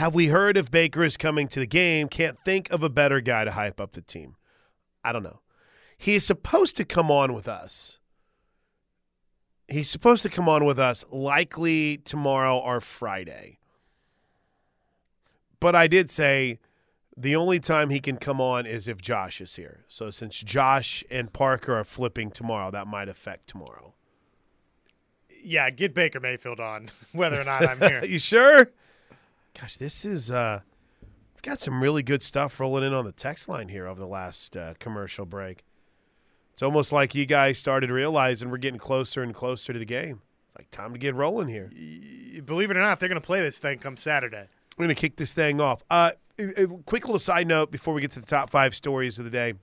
Have we heard if Baker is coming to the game? Can't think of a better guy to hype up the team. I don't know. He's supposed to come on with us. He's supposed to come on with us likely tomorrow or Friday. But I did say the only time he can come on is if Josh is here. So since Josh and Parker are flipping tomorrow, that might affect tomorrow. Yeah, get Baker Mayfield on, whether or not I'm here. you sure? Gosh, this is uh we've got some really good stuff rolling in on the text line here over the last uh, commercial break. It's almost like you guys started realizing we're getting closer and closer to the game. It's like time to get rolling here. Believe it or not, they're going to play this thing come Saturday. We're going to kick this thing off. Uh, a, a quick little side note before we get to the top five stories of the day.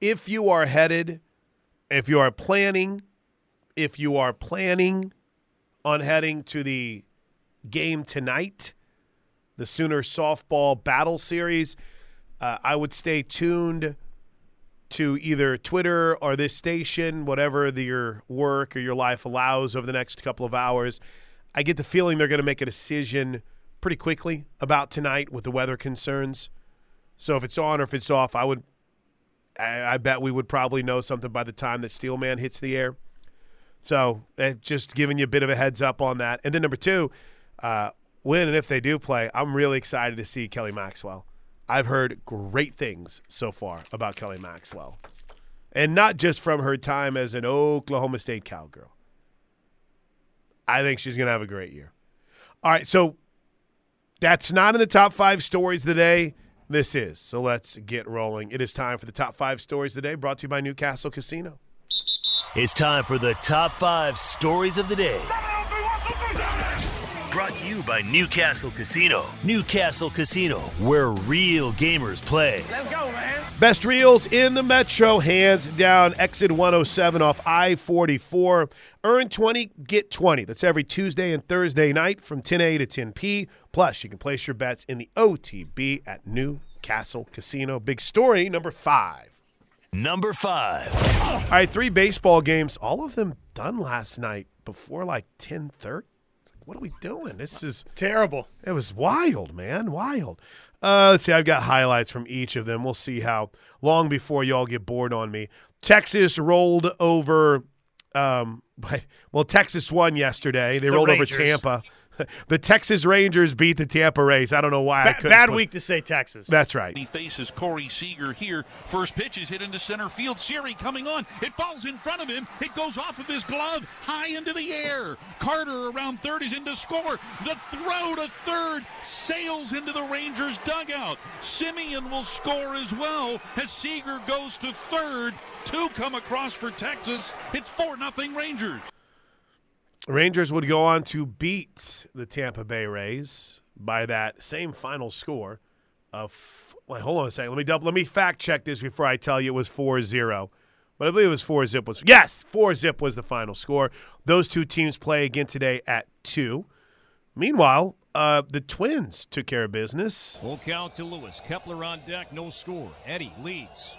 If you are headed, if you are planning, if you are planning on heading to the game tonight, the Sooner softball battle series, uh, I would stay tuned to either Twitter or this station, whatever the, your work or your life allows over the next couple of hours. I get the feeling they're going to make a decision pretty quickly about tonight with the weather concerns. So if it's on or if it's off, I would, I, bet we would probably know something by the time that Steelman hits the air. So uh, just giving you a bit of a heads up on that. And then number two, uh, when and if they do play, I'm really excited to see Kelly Maxwell. I've heard great things so far about Kelly Maxwell. And not just from her time as an Oklahoma State Cowgirl. I think she's going to have a great year. All right, so that's not in the top five stories today. This is. So let's get rolling. It is time for the top five stories today, brought to you by Newcastle Casino. It's time for the top five stories of the day. Brought to you by Newcastle Casino. Newcastle Casino, where real gamers play. Let's go, man. Best reels in the Metro, hands down. Exit 107 off I 44. Earn 20, get 20. That's every Tuesday and Thursday night from 10A to 10P. Plus, you can place your bets in the OTB at Newcastle Casino. Big story number five. Number five. All right, three baseball games, all of them done last night before like 10:30. What are we doing? This is Terrible. it was wild, man, wild. Uh, let's see. I've got highlights from each of them. We'll see how long before y'all get bored on me. Texas rolled over. Um, well, Texas won yesterday. They The rolled Rangers. over Tampa. the Texas Rangers beat the Tampa Rays. I don't know why. I Ba- couldn't bad put- week to say Texas. That's right. He faces Corey Seager here. First pitch is hit into center field. Siri coming on. It falls in front of him. It goes off of his glove, high into the air. Carter around third is in to score. The throw to third sails into the Rangers dugout. Semien will score as well as Seager goes to third. Two come across for Texas. It's 4 nothing Rangers. Rangers would go on to beat the Tampa Bay Rays by that same final score of. Wait, hold on a second. Let me double. Let me fact check this before I tell you it was 4-0. But I believe it was four zip was yes, four zip was the final score. Those two teams play again today at two. Meanwhile, uh, the Twins took care of business. Full count to Lewis. Kepler on deck, no score. Eddie leads.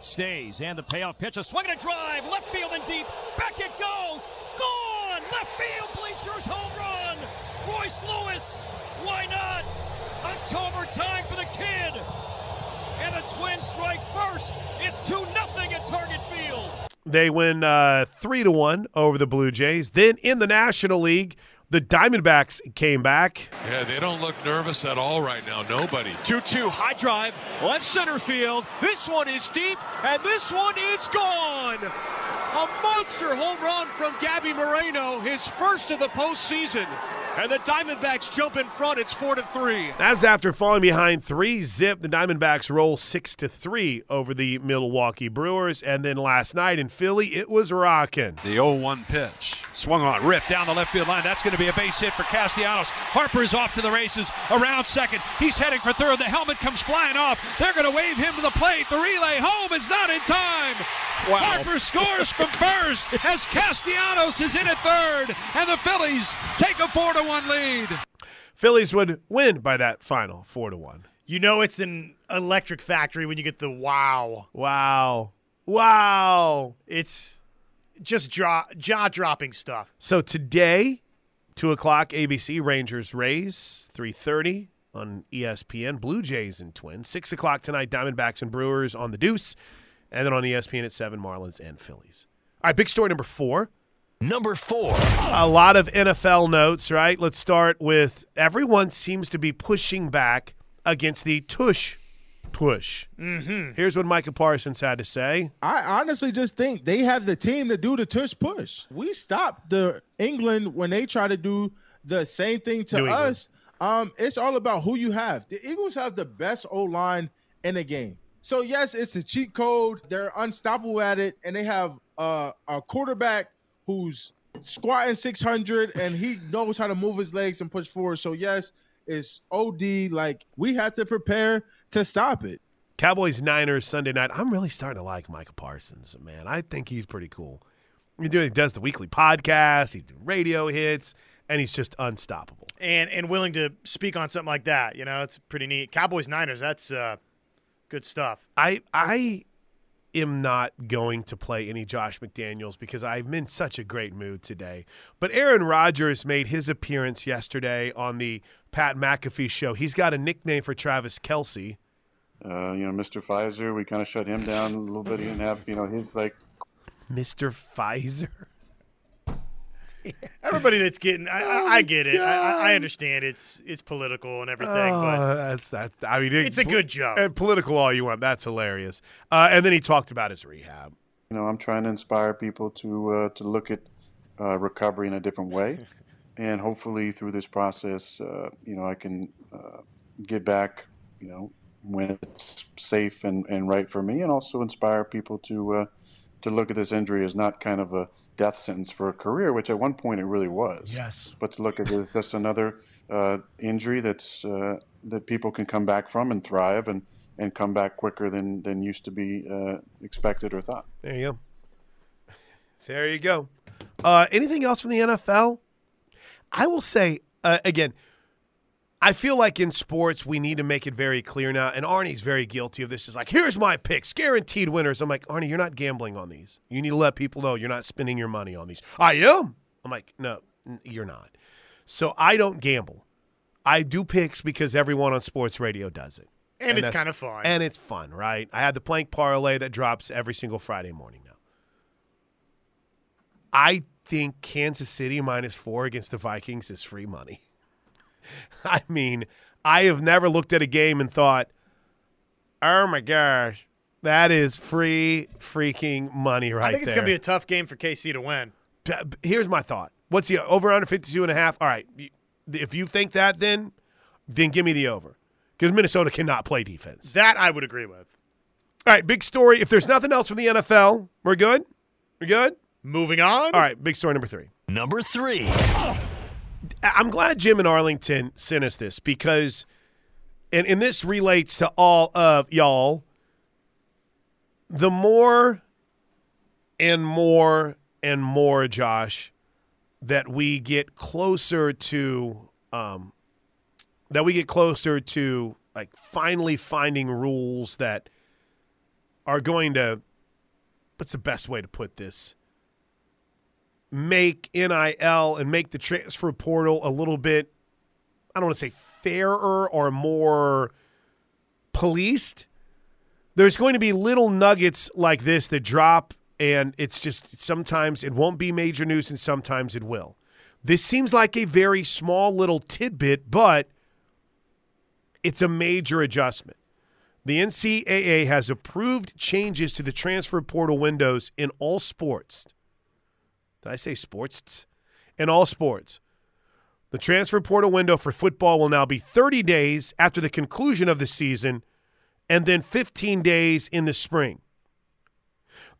Stays, and the payoff pitch. A swing and a drive. Left field and deep. Back it goes. Gone! Left field, bleachers, home run! Royce Lewis! Why not? October time for the kid! And the Twins strike first. It's 2 nothing at Target Field. They win uh, three to one over the Blue Jays. Then in the National League, the Diamondbacks came back. Yeah, they don't look nervous at all right now. Nobody. 2 2, high drive, left center field. This one is deep, and this one is gone. A monster home run from Gabby Moreno, his first of the postseason. And the Diamondbacks jump in front. It's 4 to 3. That's after falling behind three zip. The Diamondbacks roll six to three over the Milwaukee Brewers, and then last night in Philly, it was rocking. The 0 1 pitch. Swung on, ripped down the left field line. That's going to be a base hit for Castellanos. Harper is off to the races around second. He's heading for third. The helmet comes flying off. They're going to wave him to the plate. The relay home is not in time. Wow. Harper scores from first as Castellanos is in at third, and the Phillies take a four to one lead. Phillies would win by that final four to one. You know it's an electric factory when you get the wow. Wow, wow. It's just jaw jaw dropping stuff. So today, Two o'clock ABC Rangers Rays. Three thirty on ESPN. Blue Jays and Twins. Six o'clock tonight. Diamondbacks and Brewers on the Deuce, and then on ESPN at seven Marlins and Phillies. All right, big story number four. Number four. A lot of NFL notes, right? Let's start with everyone seems to be pushing back against the tush push. Mm-hmm. Here's what Micah Parsons had to say. I honestly just think they have the team to do the tush push. We stopped the England when they try to do the same thing to New us. Um, it's all about who you have. The Eagles have the best O line in the game. So yes, it's a cheat code. They're unstoppable at it, and they have uh, a quarterback who's squatting 600 and he knows how to move his legs and push forward. So yes, it's OD. Like we have to prepare to stop it. Cowboys Niners Sunday night. I'm really starting to like Micah Parsons, man. I think he's pretty cool. He do- he does the weekly podcast, he's doing radio hits, and he's just unstoppable. and and willing to speak on something like that. You know, it's pretty neat. Cowboys Niners, that's uh, good stuff. I I am not going to play any Josh McDaniels because I'm in such a great mood today. But Aaron Rodgers made his appearance yesterday on the Pat McAfee show. He's got a nickname for Travis Kelce. Uh, you know, Mr. Pfizer, we kind of shut him down a little bit. He didn't have, you know, his like Mr. Pfizer. Everybody that's getting, I, I, I get it. I, I- understand it's it's political and everything, but Uh, that's that. I mean, it's a good joke. And political all you want. That's hilarious. Uh, and then he talked about his rehab. you know, I'm trying to inspire people to uh, to look at uh, recovery in a different way, and hopefully through this process, uh, you know, I can uh, get back, you know, when it's safe and, and right for me, and also inspire people to uh, to look at this injury as not kind of a death sentence for a career, which at one point it really was. Yes. But to look at it just another uh, injury that's uh, that people can come back from and thrive and. And come back quicker than, than used to be uh, expected or thought. There you go. There you go. Uh, anything else from the NFL? I will say uh, again. I feel like in sports we need to make it very clear now, and Arnie's very guilty of this. Is like, here's my picks, guaranteed winners. I'm like, Arnie, you're not gambling on these. You need to let people know you're not spending your money on these. I am. I'm like, no, you're not. So I don't gamble. I do picks because everyone on sports radio does it. and, it's kind of fun. And it's fun, right? I had the plank parlay that drops every single Friday morning now. I think Kansas City minus four against the Vikings is free money. I mean, I have never looked at a game and thought, oh my gosh, that is free freaking money right I think it's gonna be a tough game for KC to win. Here's my thought. What's the over under 52 and a half? All right. If you think that, then then give me the over. Because Minnesota cannot play defense. That I would agree with. All right, big story. If there's nothing else from the NFL, we're good? We're good? Moving on. All right, big story number three. Number three. I- I'm glad Jim in Arlington sent us this because, and, and this relates to all of y'all, the more and more and more, Josh, that we get closer to, um, that we get closer to like finally finding rules that are going to, what's the best way to put this? Make NIL and make the transfer portal a little bit, I don't want to say fairer or more policed. There's going to be little nuggets like this that drop, and it's just sometimes it won't be major news and sometimes it will. This seems like a very small little tidbit, but it's a major adjustment. The NCAA has approved changes to the transfer portal windows in all sports. Did I say sports? In all sports. The transfer portal window for football will now be 30 days after the conclusion of the season and then 15 days in the spring.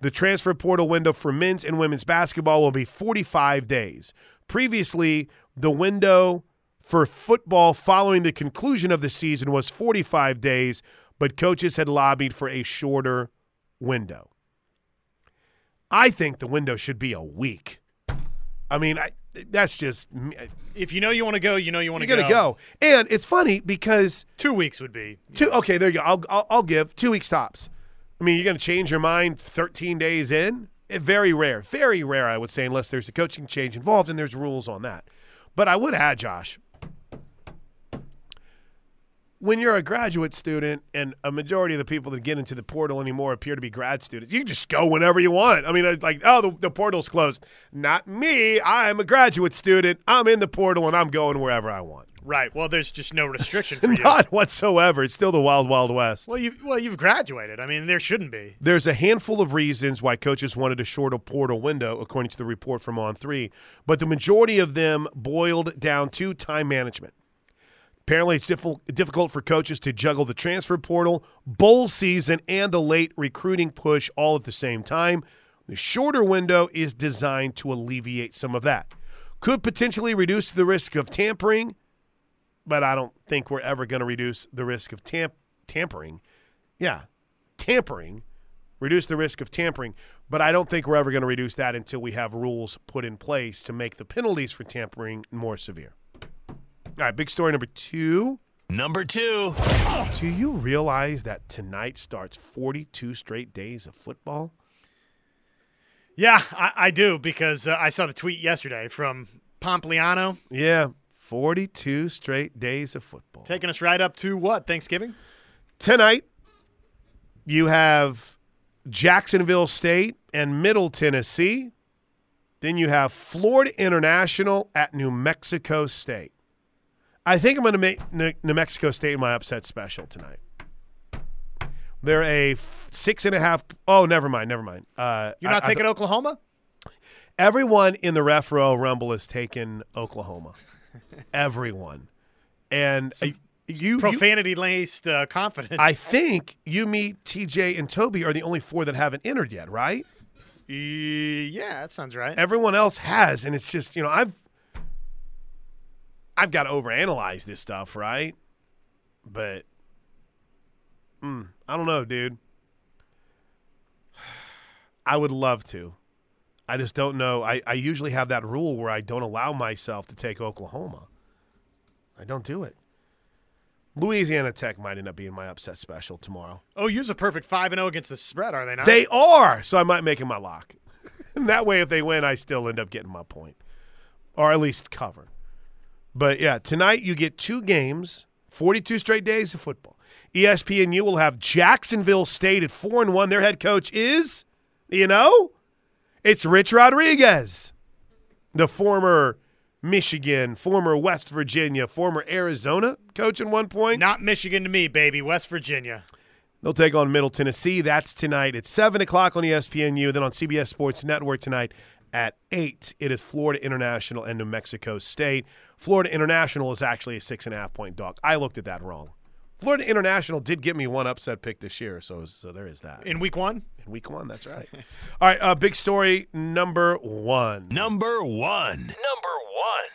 The transfer portal window for men's and women's basketball will be 45 days. Previously, the window for football following the conclusion of the season was 45 days, but coaches had lobbied for a shorter window. I think the window should be a week. I mean, I, that's just If you know you want to go, you know you want to go. you're gonna go. And it's funny because Two weeks would be. two. Okay, there you go. I'll I'll, I'll give two weeks tops. I mean, you're gonna change your mind 13 days in. Eh, Very rare, very rare, I would say, unless there's a coaching change involved and there's rules on that. But I would add, Josh, when you're a graduate student and a majority of the people that get into the portal anymore appear to be grad students, you can just go whenever you want. I mean, it's like, oh, the, the portal's closed. Not me. I'm a graduate student. I'm in the portal and I'm going wherever I want. Right. Well, there's just no restriction for you. Not whatsoever. It's still the wild, wild west. Well, you well you've graduated. I mean, there shouldn't be. There's a handful of reasons why coaches wanted a shorter portal window, according to the report from On Three, but the majority of them boiled down to time management. Apparently, it's diffi- difficult for coaches to juggle the transfer portal, bowl season, and the late recruiting push all at the same time. The shorter window is designed to alleviate some of that. Could potentially reduce the risk of tampering, but I don't think we're ever going to reduce the risk of tamp- tampering. Yeah, tampering, reduce the risk of tampering, but I don't think we're ever going to reduce that until we have rules put in place to make the penalties for tampering more severe. All right, big story number two. Number two. Do you realize that tonight starts 42 straight days of football? Yeah, I, I do because uh, I saw the tweet yesterday from Pompliano Yeah, 42 straight days of football. taking us right up to what Thanksgiving. Tonight, you have Jacksonville State and Middle Tennessee. Then you have Florida International at New Mexico State. I think I'm going to make New Mexico State my upset special tonight. They're a six and a half. Oh, never mind, never mind. Uh, You're not I- I taking th- Oklahoma. Everyone in the ref row rumble has taken Oklahoma. Everyone, and you, you Profanity laced uh, confidence. I think you, me, TJ, and Toby are the only four that haven't entered yet, right? yeah, that sounds right. Everyone else has, and it's just you know I've I've got to overanalyze this stuff, right? But mm, I don't know, dude. I would love to. I just don't know. I, I usually have that rule where I don't allow myself to take Oklahoma. I don't do it. Louisiana Tech might end up being my upset special tomorrow. Oh, use a perfect five and zero against the spread, are they not? They are, so I might make him my lock. and that way, if they win, I still end up getting my point, or at least cover. But yeah, tonight you get two games, forty-two straight days of football. ESPNU will have Jacksonville State at four and one. Their head coach is, you know, it's Rich Rodriguez, the former Michigan, former West Virginia, former Arizona coach at one point. Not Michigan to me, baby. West Virginia. They'll take on Middle Tennessee. That's tonight at 7 o'clock on ESPNU. Then on CBS Sports Network tonight at 8, it is Florida International and New Mexico State. Florida International is actually a six and a half point dog. I looked at that wrong. Florida International did give me one upset pick this year, so so there is that. In week one? In week one, that's right. All right, uh, big story number one. Number one. Number one.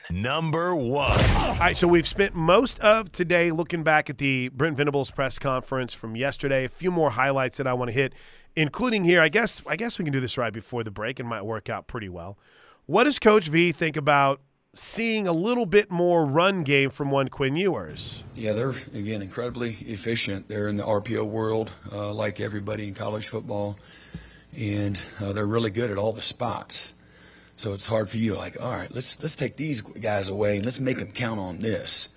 Number one. All right, so we've spent most of today looking back at the Brent Venables press conference from yesterday. A few more highlights that I want to hit, including here. I guess I guess we can do this right before the break and might work out pretty well. What does Coach V think about seeing a little bit more run game from one Quinn Ewers? Yeah, they're again incredibly efficient. They're in the RPO world, uh, like everybody in college football, and uh, they're really good at all the spots. So it's hard for you to like, all right, let's let's take these guys away and let's make them count on this.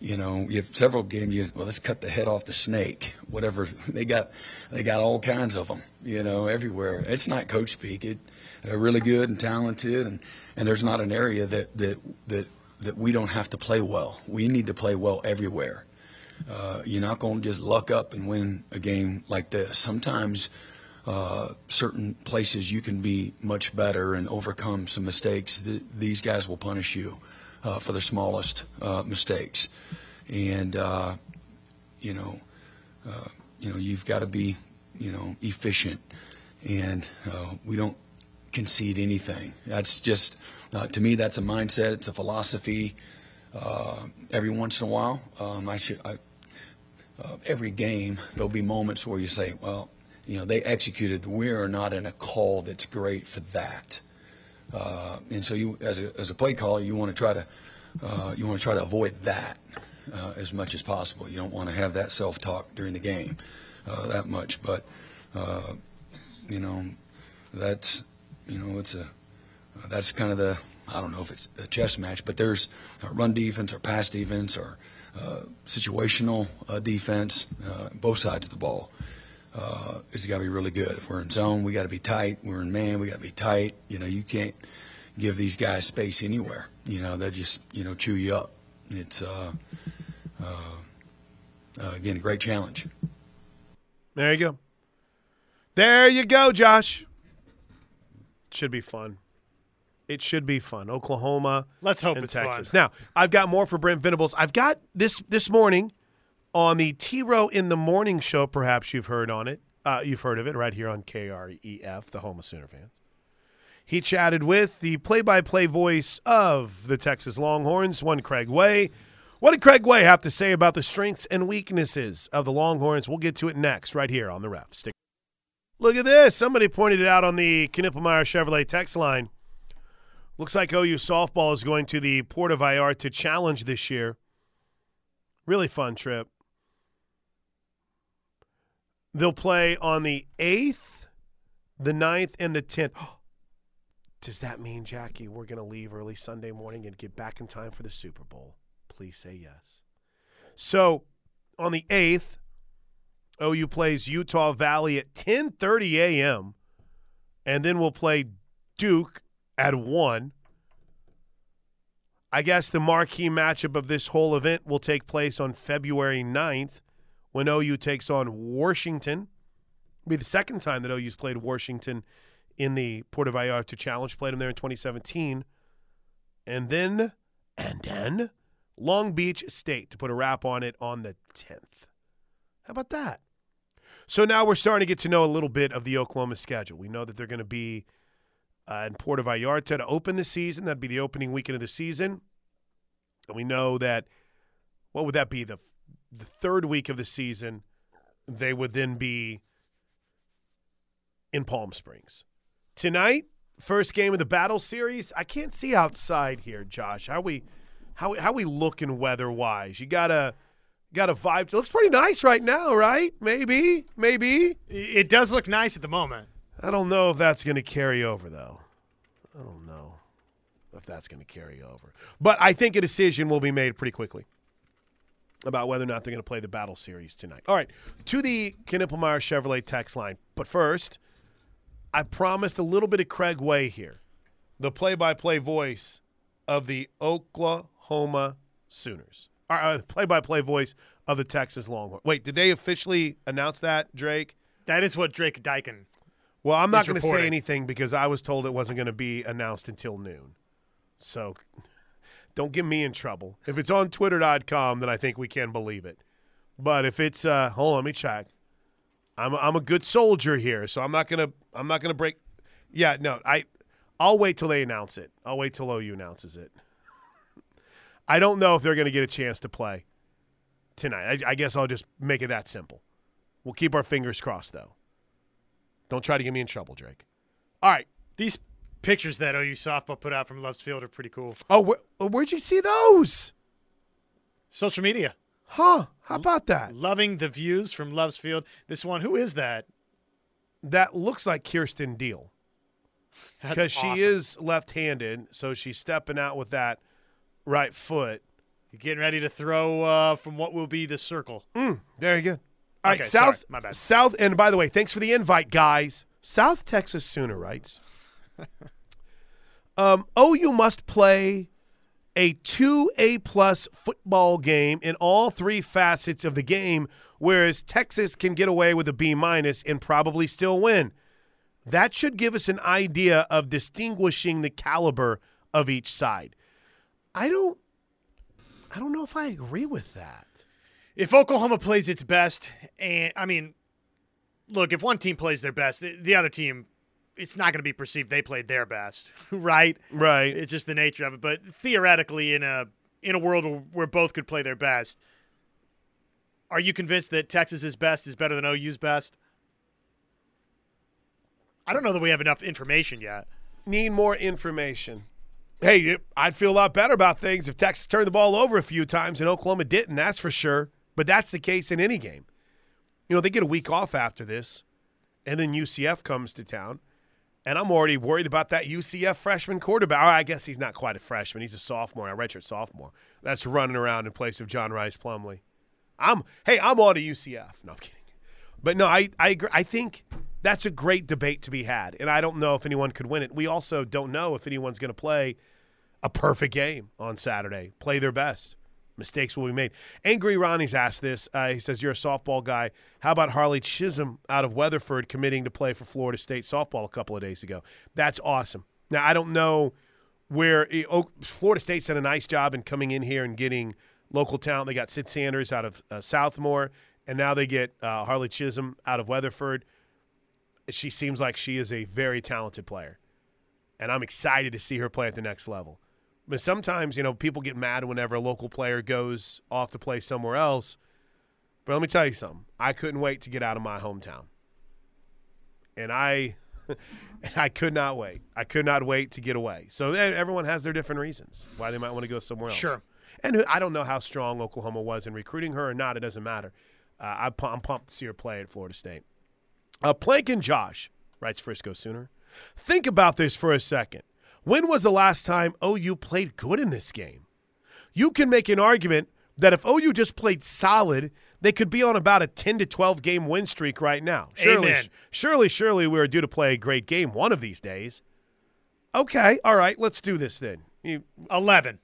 You know, you have several games. You well, let's cut the head off the snake. Whatever they got, they got all kinds of them. You know, everywhere. It's not coach speak. It, they're really good and talented, and, and there's not an area that that that that we don't have to play well. We need to play well everywhere. Uh, you're not going to just luck up and win a game like this. Sometimes uh, certain places you can be much better and overcome some mistakes. Th- these guys will punish you uh, for the smallest uh, mistakes, and uh, you know, you know, you've got to be, you know, efficient, and we don't concede anything. That's just, to me, that's a mindset. It's a philosophy. Every once in a while, um, I should. I, every game, there'll be moments where you say, well, you know, they executed. We are not in a call that's great for that. Uh, and so you, as a, as a play caller, you want to try to, uh, you want to try to avoid that uh, as much as possible. You don't want to have that self-talk during the game uh, that much. But, uh, you know, that's, you know, it's a, that's kind of the, I don't know if it's a chess match, but there's run defense or pass defense or uh, situational defense, both sides of the ball. Uh, it's got to be really good. If we're in zone, we got to be tight. We're in man, we got to be tight. You know, you can't give these guys space anywhere. You know, they just you know chew you up. It's uh, uh, uh, again a great challenge. There you go. There you go, Josh. Should be fun. It should be fun. Oklahoma. Let's hope and it's Texas. fun. Now, I've got more for Brent Venables. I've got this this morning on the T Row in the Morning show. Perhaps you've heard on it. Uh, you've heard of it right here on KREF, the home of Sooner fans. He chatted with the play-by-play voice of the Texas Longhorns, one Craig Way. What did Craig Way have to say about the strengths and weaknesses of the Longhorns? We'll get to it next, right here on the Ref. Stick. Look at this. Somebody pointed it out on the Knippelmeyer Chevrolet text line. Looks like OU softball is going to the Puerto Vallarta Challenge this year. Really fun trip. They'll play on the 8th, the 9th, and the 10th. Does that mean, Jackie, we're going to leave early Sunday morning and get back in time for the Super Bowl? Please say yes. So, on the 8th, OU plays Utah Valley at 10:30 a.m. and then we'll play Duke at 1. I guess the marquee matchup of this whole event will take place on February 9th when OU takes on Washington. It'll be the second time that OU's played Washington in the Puerto Vallarta Challenge. Played them there in 2017. And then, and then, Long Beach State to put a wrap on it on the 10th. How about that? So now we're starting to get to know a little bit of the Oklahoma schedule. We know that they're going to be uh, in Puerto Vallarta to open the season. That'd be the opening weekend of the season. And we know that, what would that be? The, the third week of the season, they would then be in Palm Springs. Tonight, first game of the battle series. I can't see outside here, Josh. How we how how we looking weather wise? You gotta got a vibe. It looks pretty nice right now, right? Maybe, maybe. It does look nice at the moment. I don't know if that's going to carry over, though. I don't know if that's going to carry over. But I think a decision will be made pretty quickly about whether or not they're going to play the battle series tonight. All right, to the Knippelmeyer Chevrolet text line. But first, I promised a little bit of Craig Way here, the play-by-play voice of the Oklahoma Sooners. Uh, play-by-play voice of the Texas Longhorns. Wait, did they officially announce that, Drake? That is what Drake Dyken. Well, I'm not going to say anything because I was told it wasn't going to be announced until noon. So don't get me in trouble. If it's on twitter.com, then I think we can believe it. But if it's uh hold on, let me check. I'm I'm a good soldier here, so I'm not to I'm not to break Yeah, no. I I'll wait till they announce it. I'll wait till OU announces it. I don't know if they're to get a chance to play tonight. I, I guess I'll just make it that simple. We'll keep our fingers crossed though. Don't try to get me in trouble, Drake. All right. These pictures that OU softball put out from Love's Field are pretty cool. Oh, wh- where'd you see those? Social media. Huh? How about that? Loving the views from Love's Field. This one, who is that? That looks like Kierston Deal because awesome. she is left-handed, so she's stepping out with that right foot. You're getting ready to throw uh, from what will be the circle. Mm, very good. All right, Okay, South. sorry, my bad. South, and by the way, thanks for the invite, guys. South Texas Sooner writes. um, OU must play a two A plus football game in all three facets of the game, whereas Texas can get away with a B minus and probably still win. That should give us an idea of distinguishing the caliber of each side. I don't I don't know if I agree with that. If Oklahoma plays its best, and I mean, look, if one team plays their best, the other team, it's not going to be perceived they played their best, right? Right. It's just the nature of it. But theoretically, in a in a world where both could play their best, are you convinced that Texas's best is better than OU's best? I don't know that we have enough information yet. need more information. Hey, I'd feel a lot better about things if Texas turned the ball over a few times and Oklahoma didn't, that's for sure. But that's the case in any game. You know, they get a week off after this, and then UCF comes to town. And I'm already worried about that UCF freshman quarterback. I guess he's not quite a freshman. He's a sophomore, a redshirt sophomore. That's running around in place of John Rhys Plumlee. I'm hey, I'm on to UCF. No, I'm kidding. But no, I I agree. I think that's a great debate to be had, and I don't know if anyone could win it. We also don't know if anyone's going to play a perfect game on Saturday. Play their best. Mistakes will be made. Angry Ronnie's asked this. Uh, he says, You're a softball guy. How about Harley Chisholm out of Weatherford committing to play for Florida State softball a couple of days ago? That's awesome. Now, I don't know where oh, Florida State's done a nice job in coming in here and getting local talent. They got Sid Sanders out of uh, Southmore, and now they get uh, Harley Chisholm out of Weatherford. She seems like she is a very talented player, and I'm excited to see her play at the next level. But sometimes, you know, people get mad whenever a local player goes off to play somewhere else. But let me tell you something. I couldn't wait to get out of my hometown. And I I could not wait. I could not wait to get away. So everyone has their different reasons why they might want to go somewhere else. Sure. And I don't know how strong Oklahoma was in recruiting her or not. It doesn't matter. Uh, I'm pumped to see her play at Florida State. Uh, Plank and Josh writes Frisco Sooner. Think about this for a second. When was the last time OU played good in this game? You can make an argument that if OU just played solid, they could be on about a 10 to 12 game win streak right now. Surely, Amen. surely, surely we're due to play a great game one of these days. Okay, all right, let's do this then. You, 11.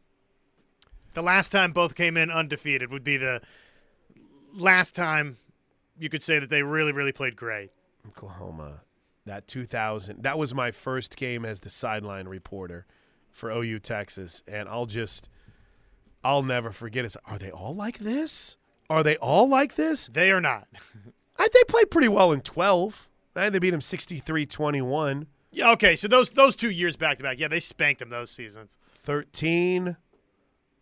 The last time both came in undefeated would be the last time you could say that they really, really played great. Oklahoma, that 2000, that was my first game as the sideline reporter for OU Texas, and I'll just, I'll never forget it. Are they all like this? Are they all like this? They are not. I, they played pretty well in 12. And they beat them 63-21. Yeah, okay, so those those two years back to back, yeah, they spanked them those seasons. 13.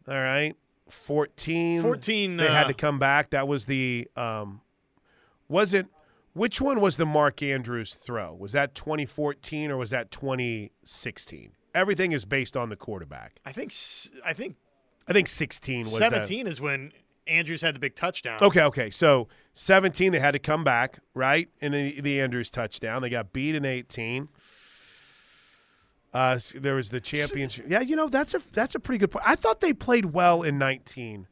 All right. 14. 14 They uh, had to come back. That was the um was it which one was the Mark Andrews throw? Was that 2014 or was that 2016? Everything is based on the quarterback. I think I think I think 16 was that- 17 is when Andrews had the big touchdown. Okay, okay. So 17, they had to come back, right? And the, the Andrews touchdown. They got beat in 18. Uh, there was the championship. Yeah, you know that's a that's a pretty good point. I thought they played well in 19,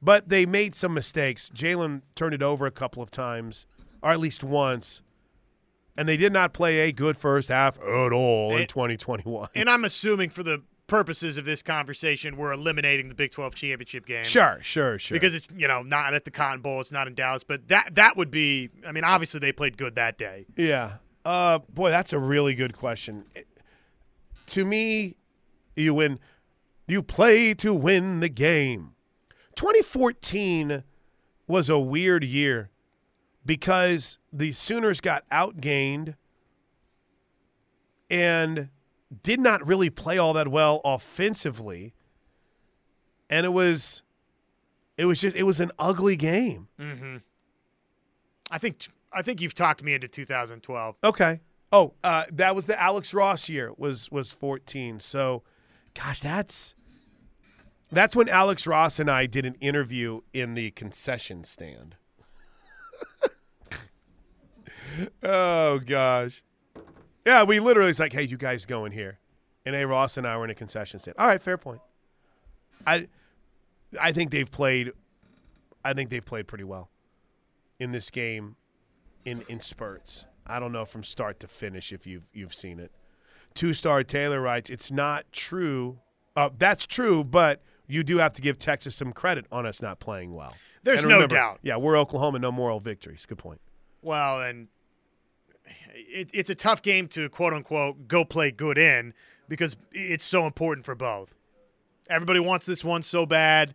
but they made some mistakes. Jalen turned it over a couple of times, or at least once, and they did not play a good first half at all in 2021. And I'm assuming for the purposes of this conversation, we're eliminating the Big 12 championship game. Sure, sure, sure. Because it's you know not at the Cotton Bowl, it's not in Dallas, but that that would be. I mean, obviously they played good that day. Yeah. Uh, boy, that's a really good question. It- to me, you win. You play to win the game. 2014 was a weird year because the Sooners got outgained and did not really play all that well offensively. And it was it was just it was an ugly game. Mm-hmm. I think I think you've talked me into 2012. Okay. Oh, uh, that was the Alex Ross year. Was was fourteen. So, gosh, that's that's when Alex Ross and I did an interview in the concession stand. Oh gosh, yeah. We literally it's like, hey, you guys go in here, and A. Ross and I were in a concession stand. All right, fair point. I I think they've played. I think they've played pretty well in this game, in in spurts. I don't know from start to finish if you've you've seen it. Two Star Taylor writes, "It's not true. Uh, that's true, but you do have to give Texas some credit on us not playing well. There's And no doubt. Yeah, we're Oklahoma, no moral victories. Good point. Well, and it, it's a tough game to quote unquote go play good in because it's so important for both. Everybody wants this one so bad.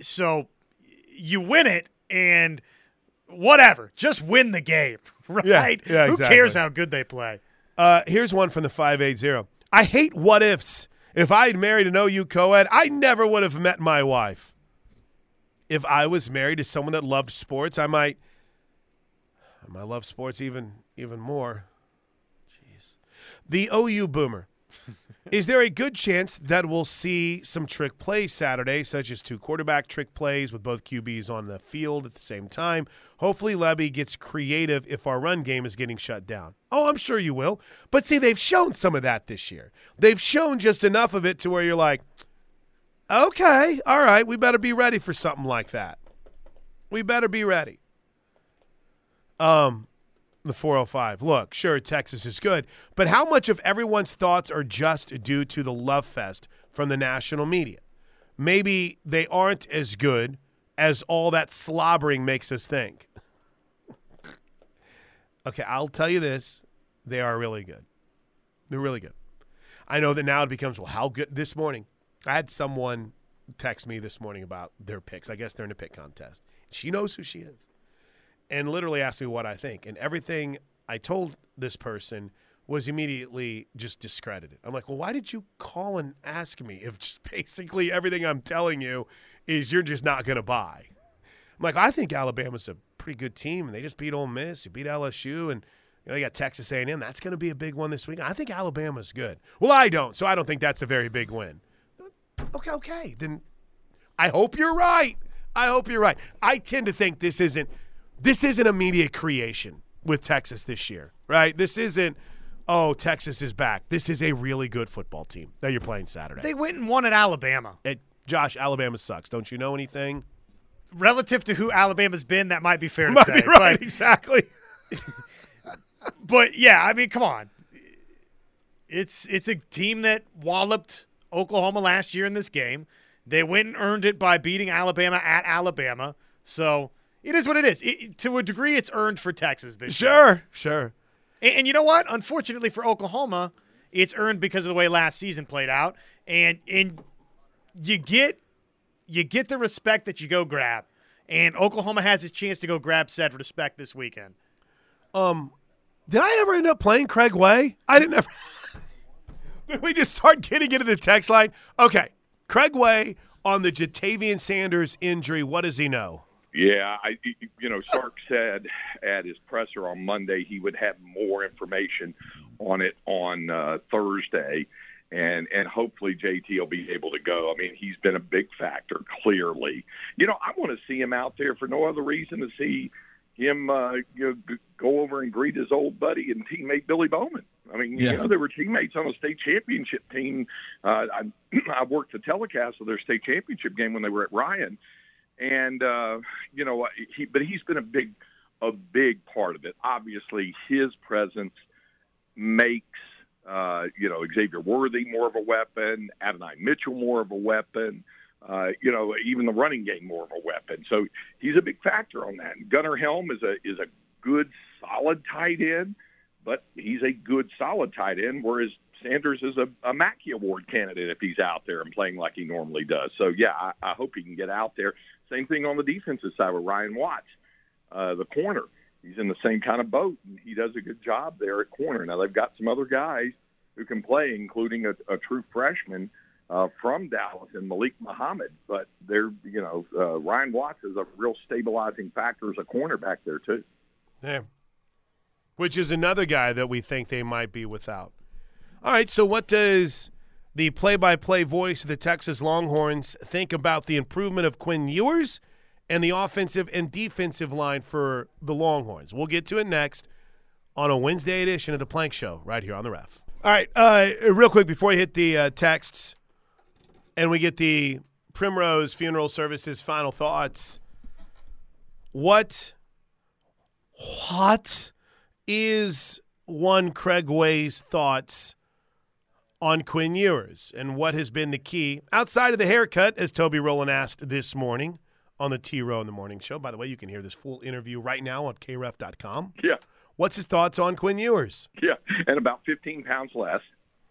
So you win it and whatever, just win the game, right? Yeah, yeah, Who exactly. cares how good they play? Uh, here's one from the 580. I hate what ifs. If I had married an OU co ed, I never would have met my wife. If I was married to someone that loved sports, I might I might love sports even even more. Jeez. The OU boomer. Is there a good chance that we'll see some trick plays Saturday, such as two quarterback trick plays with both QBs on the field at the same time? Hopefully, Lebby gets creative if our run game is getting shut down. Oh, I'm sure you will. But see, they've shown some of that this year. They've shown just enough of it to where you're like, okay, all right, we better be ready for something like that. We better be ready. Um, the 405. Look, sure, Texas is good, but how much of everyone's thoughts are just due to the love fest from the national media? Maybe they aren't as good as all that slobbering makes us think. okay, I'll tell you this they are really good. They're really good. I know that now it becomes, well, how good this morning? I had someone text me this morning about their picks. I guess they're in a pick contest. She knows who she is and literally asked me what I think. And everything I told this person was immediately just discredited. I'm like, well, why did you call and ask me if just basically everything I'm telling you is you're just not going to buy? I'm like, I think Alabama's a pretty good team, and they just beat Ole Miss, you beat LSU, and you know, you got Texas A&M. That's going to be a big one this week. I think Alabama's good. Well, I don't, so I don't think that's a very big win. Okay, okay, then I hope you're right. I hope you're right. I tend to think this isn't – this isn't immediate creation with Texas this year, right? This isn't, oh, Texas is back. This is a really good football team that you're playing Saturday. They went and won at Alabama. It, Josh, Alabama sucks. Don't you know anything? Relative to who Alabama's been, that might be fair to say. Right, but, exactly. but yeah, I mean, come on. It's it's a team that walloped Oklahoma last year in this game. They went and earned it by beating Alabama at Alabama. So it is what it is. It, to a degree, it's earned for Texas this sure, year. Sure, sure. And, and, you know what? Unfortunately for Oklahoma, it's earned because of the way last season played out. And and you get you get the respect that you go grab. And Oklahoma has its chance to go grab said respect this weekend. Um, did I ever end up playing Craig Way? I didn't ever. did we just start getting into the text line? Okay, Craig Way on the Ja'Tavion Sanders injury. What does he know? Yeah, I, you know, Sark said at his presser on Monday he would have more information on it on uh, Thursday, and and hopefully JT will be able to go. I mean, he's been a big factor clearly. You know, I want to see him out there for no other reason to see him uh, you know, go over and greet his old buddy and teammate Billy Bowman. I mean, yeah. you know, they were teammates on a state championship team. Uh, I, I worked the telecast of their state championship game when they were at Ryan and uh, you know he but he's been a big a big part of it. Obviously, his presence makes uh, you know Xavier Worthy more of a weapon, Adonai Mitchell more of a weapon. Uh, you know, even the running game more of a weapon. So he's a big factor on that. Gunnar Helm is a is a good, solid tight end, but he's a good, solid tight end. Whereas Sanders is a, a Mackey Award candidate if he's out there and playing like he normally does. So yeah, I, I hope he can get out there. Same thing on the defensive side with Ryan Watts, uh, the corner. He's in the same kind of boat, and he does a good job there at corner. Now they've got some other guys who can play, including a, a true freshman uh, from Dallas and Malik Muhammad. But they're, you know, uh, Ryan Watts is a real stabilizing factor as a cornerback there too. Yeah, which is another guy that we think they might be without. All right, so what does the play by play voice of the Texas Longhorns think about the improvement of Quinn Ewers and the offensive and defensive line for the Longhorns. We'll get to it next on a Wednesday edition of the Plank Show right here on the ref. All right, uh, real quick before we hit the uh, texts and we get the Primrose Funeral Services final thoughts. What, what is one Craig Way's thoughts on Quinn Ewers and what has been the key outside of the haircut, as Toby Rowland asked this morning on the T Row in the Morning Show. By the way, you can hear this full interview right now on kref.com. Yeah. What's his thoughts on Quinn Ewers? Yeah, and about 15 pounds less.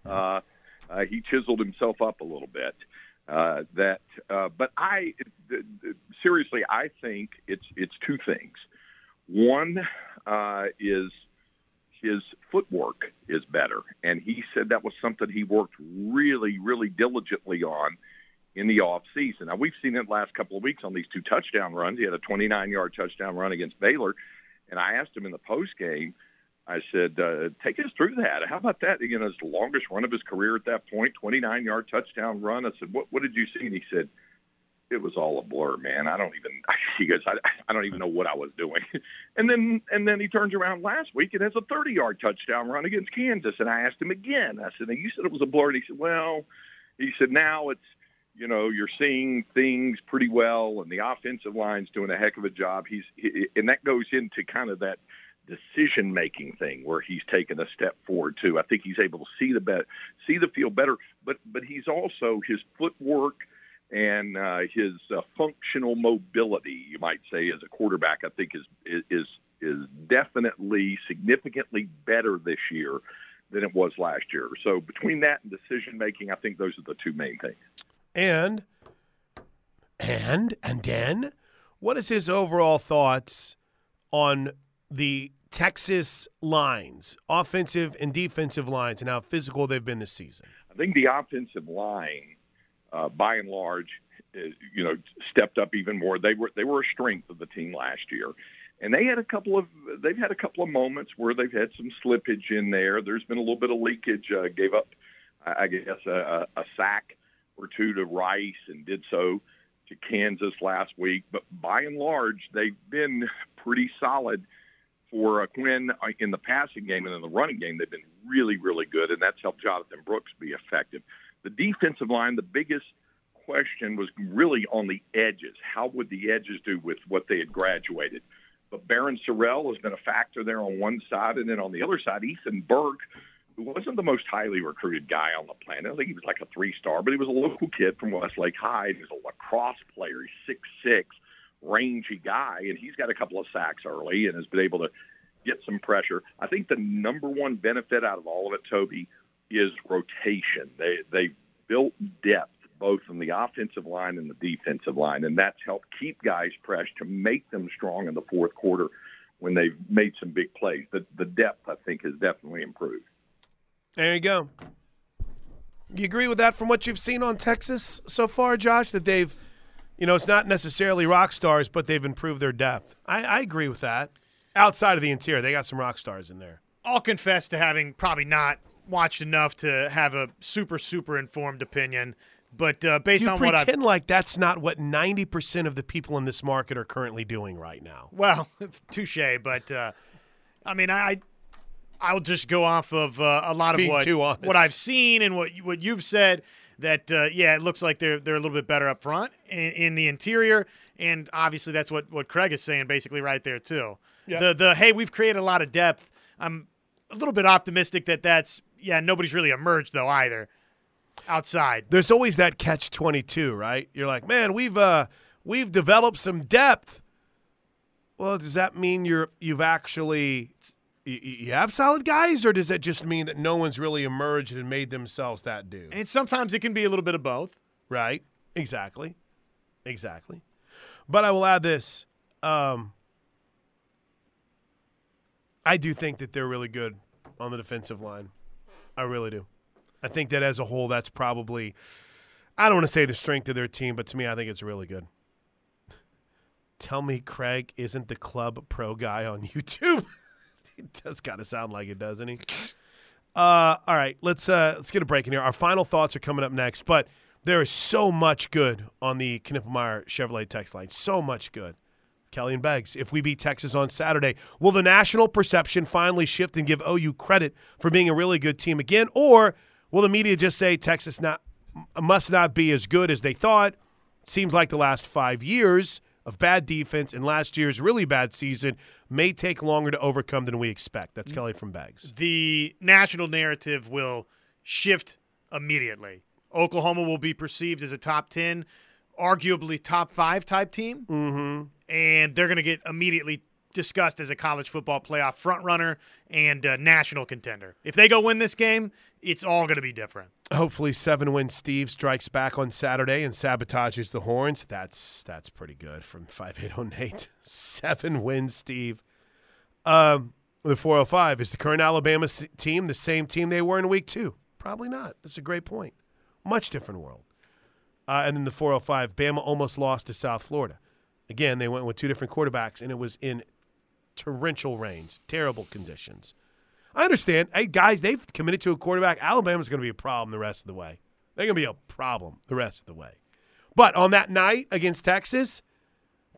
Uh, uh, he chiseled himself up a little bit. Uh, that, uh, but I seriously, I think it's it's two things. One uh, is his footwork is better. And he said that was something he worked really, really diligently on in the off season. Now we've seen it last couple of weeks on these two touchdown runs. He had a 29 yard touchdown run against Baylor, and I asked him in the post game, I said, uh, take us through that. How about that? You know, it's the longest run of his career at that point, 29 yard touchdown run. I said, what, what did you see? And he said, it was all a blur, man. I don't even, he goes, I, I don't even know what I was doing. And then, and then he turns around last week and has a 30 yard touchdown run against Kansas. And I asked him again, I said, you said it was a blur. And he said, well, he said, now it's, you know, you're seeing things pretty well and the offensive line's doing a heck of a job. He's, and that goes into kind of that, decision making thing where he's taken a step forward too. I think he's able to see the bet, see the field better, but but he's also his footwork and uh, his uh, functional mobility, you might say, as a quarterback, I think is is is definitely significantly better this year than it was last year. So between that and decision making, I think those are the two main things. And and and then, what is his overall thoughts on the Texas lines, offensive and defensive lines, and how physical they've been this season? I think the offensive line, uh, by and large, you know, stepped up even more. They were they were a strength of the team last year, and they had a couple of they've had a couple of moments where they've had some slippage in there. There's been a little bit of leakage. Uh, gave up, I guess, a, a sack or two to Rice, and did so to Kansas last week. But by and large, they've been pretty solid for uh, Quinn uh, in the passing game and in the running game, they've been really, really good, and that's helped Jonathan Brooks be effective. The defensive line, the biggest question was really on the edges. How would the edges do with what they had graduated? But Barryn Sorrell has been a factor there on one side, and then on the other side, Ethan Burke, who wasn't the most highly recruited guy on the planet. I think he was like a three-star, but he was a local kid from Westlake High. He's a lacrosse player. He's six six rangy guy, and he's got a couple of sacks early and has been able to get some pressure. I think the number one benefit out of all of it, Toby, is rotation. They they built depth both in the offensive line and the defensive line, and that's helped keep guys fresh to make them strong in the fourth quarter when they've made some big plays. The the depth I think has definitely improved. There you go. You agree with that from what you've seen on Texas so far, Josh? That they've you know, it's not necessarily rock stars, but they've improved their depth. I, I agree with that. Outside of the interior, they got some rock stars in there. I'll confess to having probably not watched enough to have a super, super informed opinion. But uh, based you on what I pretend like that's not what ninety percent of the people in this market are currently doing right now. Well, touche. But uh, I mean, I I'll just go off of uh, a lot of Being what what I've seen and what what you've said. That uh, yeah, it looks like they're they're a little bit better up front in, in the interior, and obviously that's what what Craig is saying basically right there too. The the hey, we've created a lot of depth. I'm a little bit optimistic that that's yeah. Nobody's really emerged though either outside. There's always that catch twenty two, right? You're like, man, we've uh we've developed some depth. Well, does that mean you're you've actually you, you have solid guys, or does that just mean that no one's really emerged and made themselves that dude? And sometimes it can be a little bit of both. Right. Exactly. Exactly. But I will add this. Um, I do think that they're really good on the defensive line. I really do. I think that as a whole, that's probably, I don't want to say the strength of their team, but to me, I think it's really good. Tell me Craig isn't the club pro guy on YouTube. it does kind of sound like it, doesn't he? Uh, all right, let's uh, let's get a break in here. Our final thoughts are coming up next, but there is so much good on the Knippelmeyer Chevrolet text line. So much good. Kelly and Beggs, if we beat Texas on Saturday, will the national perception finally shift and give OU credit for being a really good team again, or will the media just say Texas not must not be as good as they thought? Seems like the last five years of bad defense and last year's really bad season may take longer to overcome than we expect. That's Kelly from Beggs. The national narrative will shift immediately. Oklahoma will be perceived as a top 10, arguably top five type team. Mm-hmm. And they're going to get immediately discussed as a college football playoff frontrunner and national contender. If they go win this game, it's all going to be different. Hopefully, seven win Steve strikes back on Saturday and sabotages the horns. That's that's pretty good from five eight oh Nate. Seven wins, Steve. Um, the four hundred five is the current Alabama team the same team they were in week two? Probably not. That's a great point. Much different world. Uh, and then the 405, Bama almost lost to South Florida. Again, they went with two different quarterbacks, and it was in torrential rains, terrible conditions. I understand. Hey, guys, they've committed to a quarterback. Alabama's going to be a problem the rest of the way. They're going to be a problem the rest of the way. But on that night against Texas,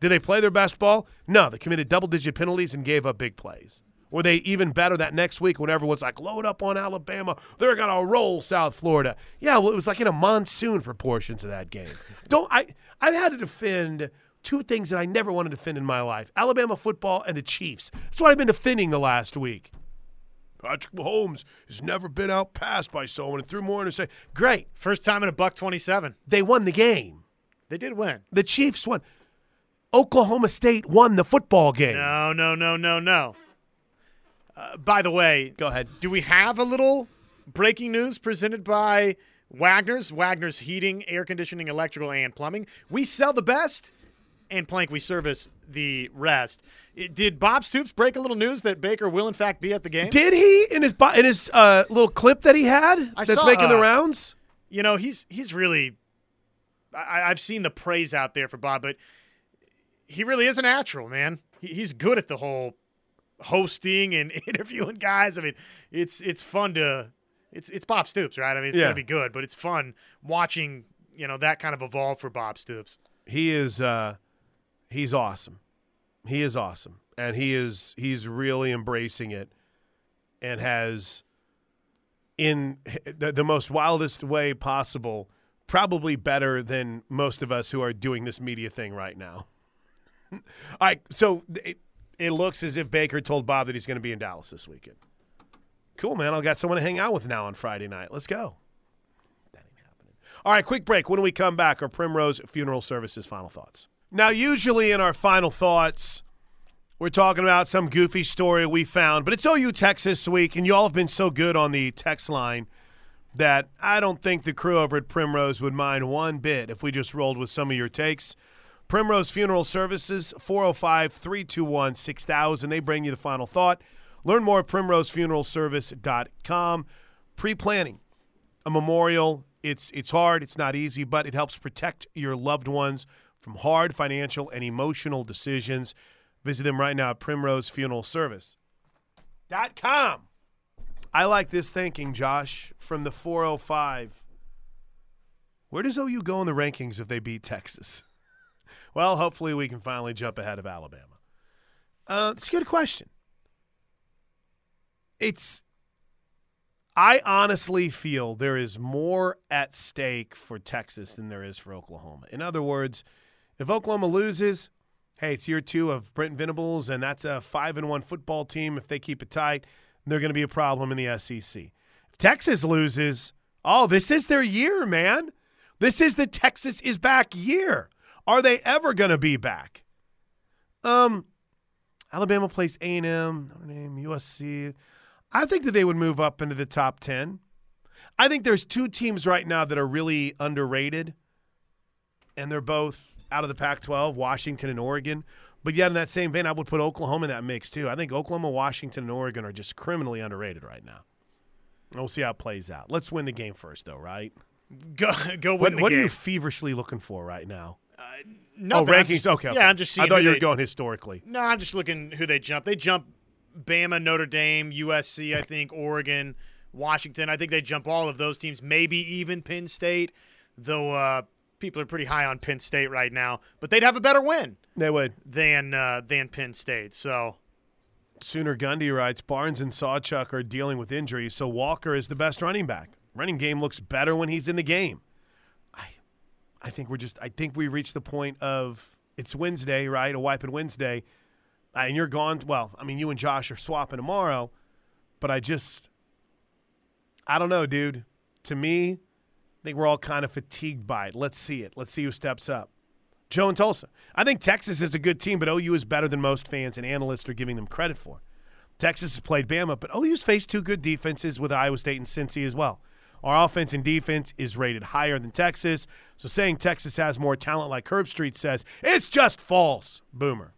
did they play their best ball? No, they committed double digit penalties and gave up big plays. Were they even better that next week when everyone's like, load up on Alabama? They're going to roll South Florida. Yeah, well, it was like in a monsoon for portions of that game. Don't I? I've had to defend two things that I never wanted to defend in my life Alabama football and the Chiefs. That's what I've been defending the last week. Patrick Mahomes has never been outpassed by someone and threw more in say, Great. First time in a buck 27. They won the game. They did win. The Chiefs won. Oklahoma State won the football game. No, no, no, no, no. Uh, by the way, go ahead. Do we have a little breaking news presented by Wagner's? Wagner's Heating, Air Conditioning, Electrical, and Plumbing. We sell the best, and Plank, we service the rest. Did Bob Stoops break a little news that Baker will in fact be at the game? Did he in his in his uh, little clip that he had I that's saw, making the uh, rounds? You know, he's he's really. I, I've seen the praise out there for Bob, but he really is a natural man. He, he's good at the whole hosting and interviewing guys. I mean, it's it's fun to it's it's Bob Stoops, right? I mean, it's Yeah. gonna be good, but it's fun watching you know that kind of evolve for Bob Stoops. He is uh, he's awesome. He is awesome, and he is he's really embracing it, and has in the, the most wildest way possible. Probably better than most of us who are doing this media thing right now. All right, so it, it looks as if Baker told Bob that he's going to be in Dallas this weekend. Cool, man. I've got someone to hang out with now on Friday night. Let's go. That ain't happening. All right, quick break. When we come back, our Primrose Funeral Services final thoughts. Now, usually in our final thoughts, we're talking about some goofy story we found, but it's OU Texas week, and y'all have been so good on the text line that I don't think the crew over at Primrose would mind one bit if we just rolled with some of your takes. Primrose Funeral Services, 405 321 6000. They bring you the final thought. Learn more at primrosefuneralservice.com. Pre planning a memorial, it's, it's hard, it's not easy, but it helps protect your loved ones from hard financial and emotional decisions. Visit them right now at primrosefuneralservice.com. I like this thinking, Josh, from the 405. Where does OU go in the rankings if they beat Texas? Well, hopefully we can finally jump ahead of Alabama. Uh, it's a good question. It's. I honestly feel there is more at stake for Texas than there is for Oklahoma. In other words, if Oklahoma loses, hey, it's year two of Brent Venables, and that's a five and one football team. If they keep it tight, they're going to be a problem in the SEC. If Texas loses, oh, this is their year, man. This is the Texas is back year. Are they ever going to be back? Um, Alabama plays A&M, Notre Dame, USC. I think that they would move up into the top 10. I think there's two teams right now that are really underrated, and they're both out of the Pac 12, Washington and Oregon. But yet, in that same vein, I would put Oklahoma in that mix, too. I think Oklahoma, Washington, and Oregon are just criminally underrated right now. We'll see how it plays out. Let's win the game first, though, right? Go go win What, the what are you feverishly looking for right now? Nothing. oh, rankings. just- okay, okay. Yeah, I'm just seeing. I thought you were they- going historically. No, I'm just looking who they jump. They jump Bama, Notre Dame, USC, I think, Oregon, Washington. I think they jump all of those teams, maybe even Penn State, though uh, people are pretty high on Penn State right now. But they'd have a better win They would. than uh, than Penn State. So Sooner Gundy writes Barnes and Sawchuk are dealing with injuries, so Walker is the best running back. Running game looks better when he's in the game. I, I think we're just. I think we reached the point of it's Wednesday, right? A wiping Wednesday, uh, and you're gone. Well, I mean, you and Josh are swapping tomorrow, but I just, I don't know, dude. To me, think we're all kind of fatigued by it. Let's see it. Let's see who steps up. Joe and Tulsa. I think Texas is a good team, but OU is better than most fans and analysts are giving them credit for. Texas has played Bama, but OU's faced two good defenses with Iowa State and Cincy as well. Our offense and defense is rated higher than Texas, so saying Texas has more talent, like Herbstreit says, it's just false. Boomer.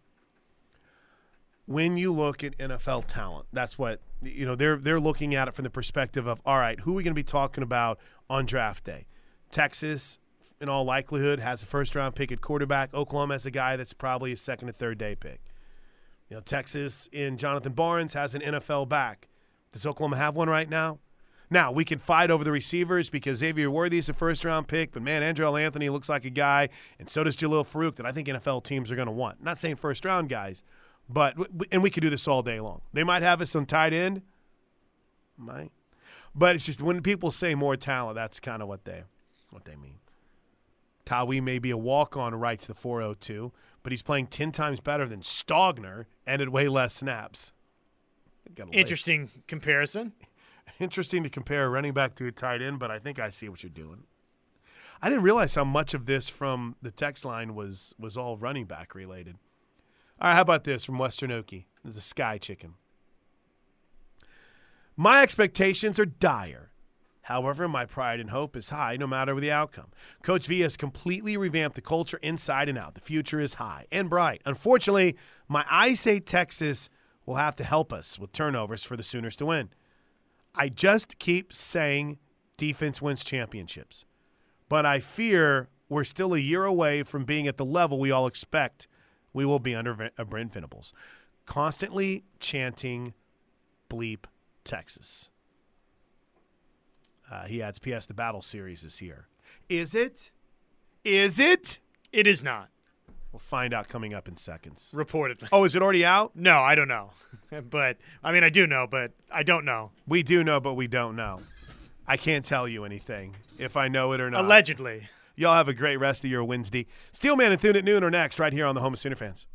When you look at NFL talent, that's what you know. They're they're looking at it from the perspective of all right, who are we going to be talking about on draft day? Texas, in all likelihood, has a first round pick at quarterback. Oklahoma has a guy that's probably a second or third day pick. You know, Texas in Jonathan Barnes has an NFL back. Does Oklahoma have one right now? Now, we can fight over the receivers because Xavier Worthy is a first round pick, but man, Andrel Anthony looks like a guy, and so does Jalil Farooq that I think NFL teams are going to want. not saying first round guys, but, and we could do this all day long. They might have us on tight end. Might. But it's just when people say more talent, that's kind of what they what they mean. Tawee may be a walk on, writes the 402, but he's playing 10 times better than Stogner and at way less snaps. Interesting comparison. Interesting to compare a running back to a tight end, but I think I see what you're doing. I didn't realize how much of this from the text line was was all running back related. All right, how about this from Western Okie? This is a sky chicken. My expectations are dire. However, my pride and hope is high no matter the outcome. Coach V has completely revamped the culture inside and out. The future is high and bright. Unfortunately, my eyes say Texas will have to help us with turnovers for the Sooners to win. I just keep saying defense wins championships, but I fear we're still a year away from being at the level we all expect we will be under uh, Brent Venables. Constantly chanting bleep Texas. Uh, he adds, P.S. The battle series is here. Is it? Is it? It is not. We'll find out coming up in seconds. Reportedly. Oh, is it already out? No, I don't know. but, I mean, I do know, but I don't know. We do know, but we don't know. I can't tell you anything if I know it or not. Allegedly. Y'all have a great rest of your Wednesday. Steelman and Thune at noon are next, right here on the Home of Sooner Fans.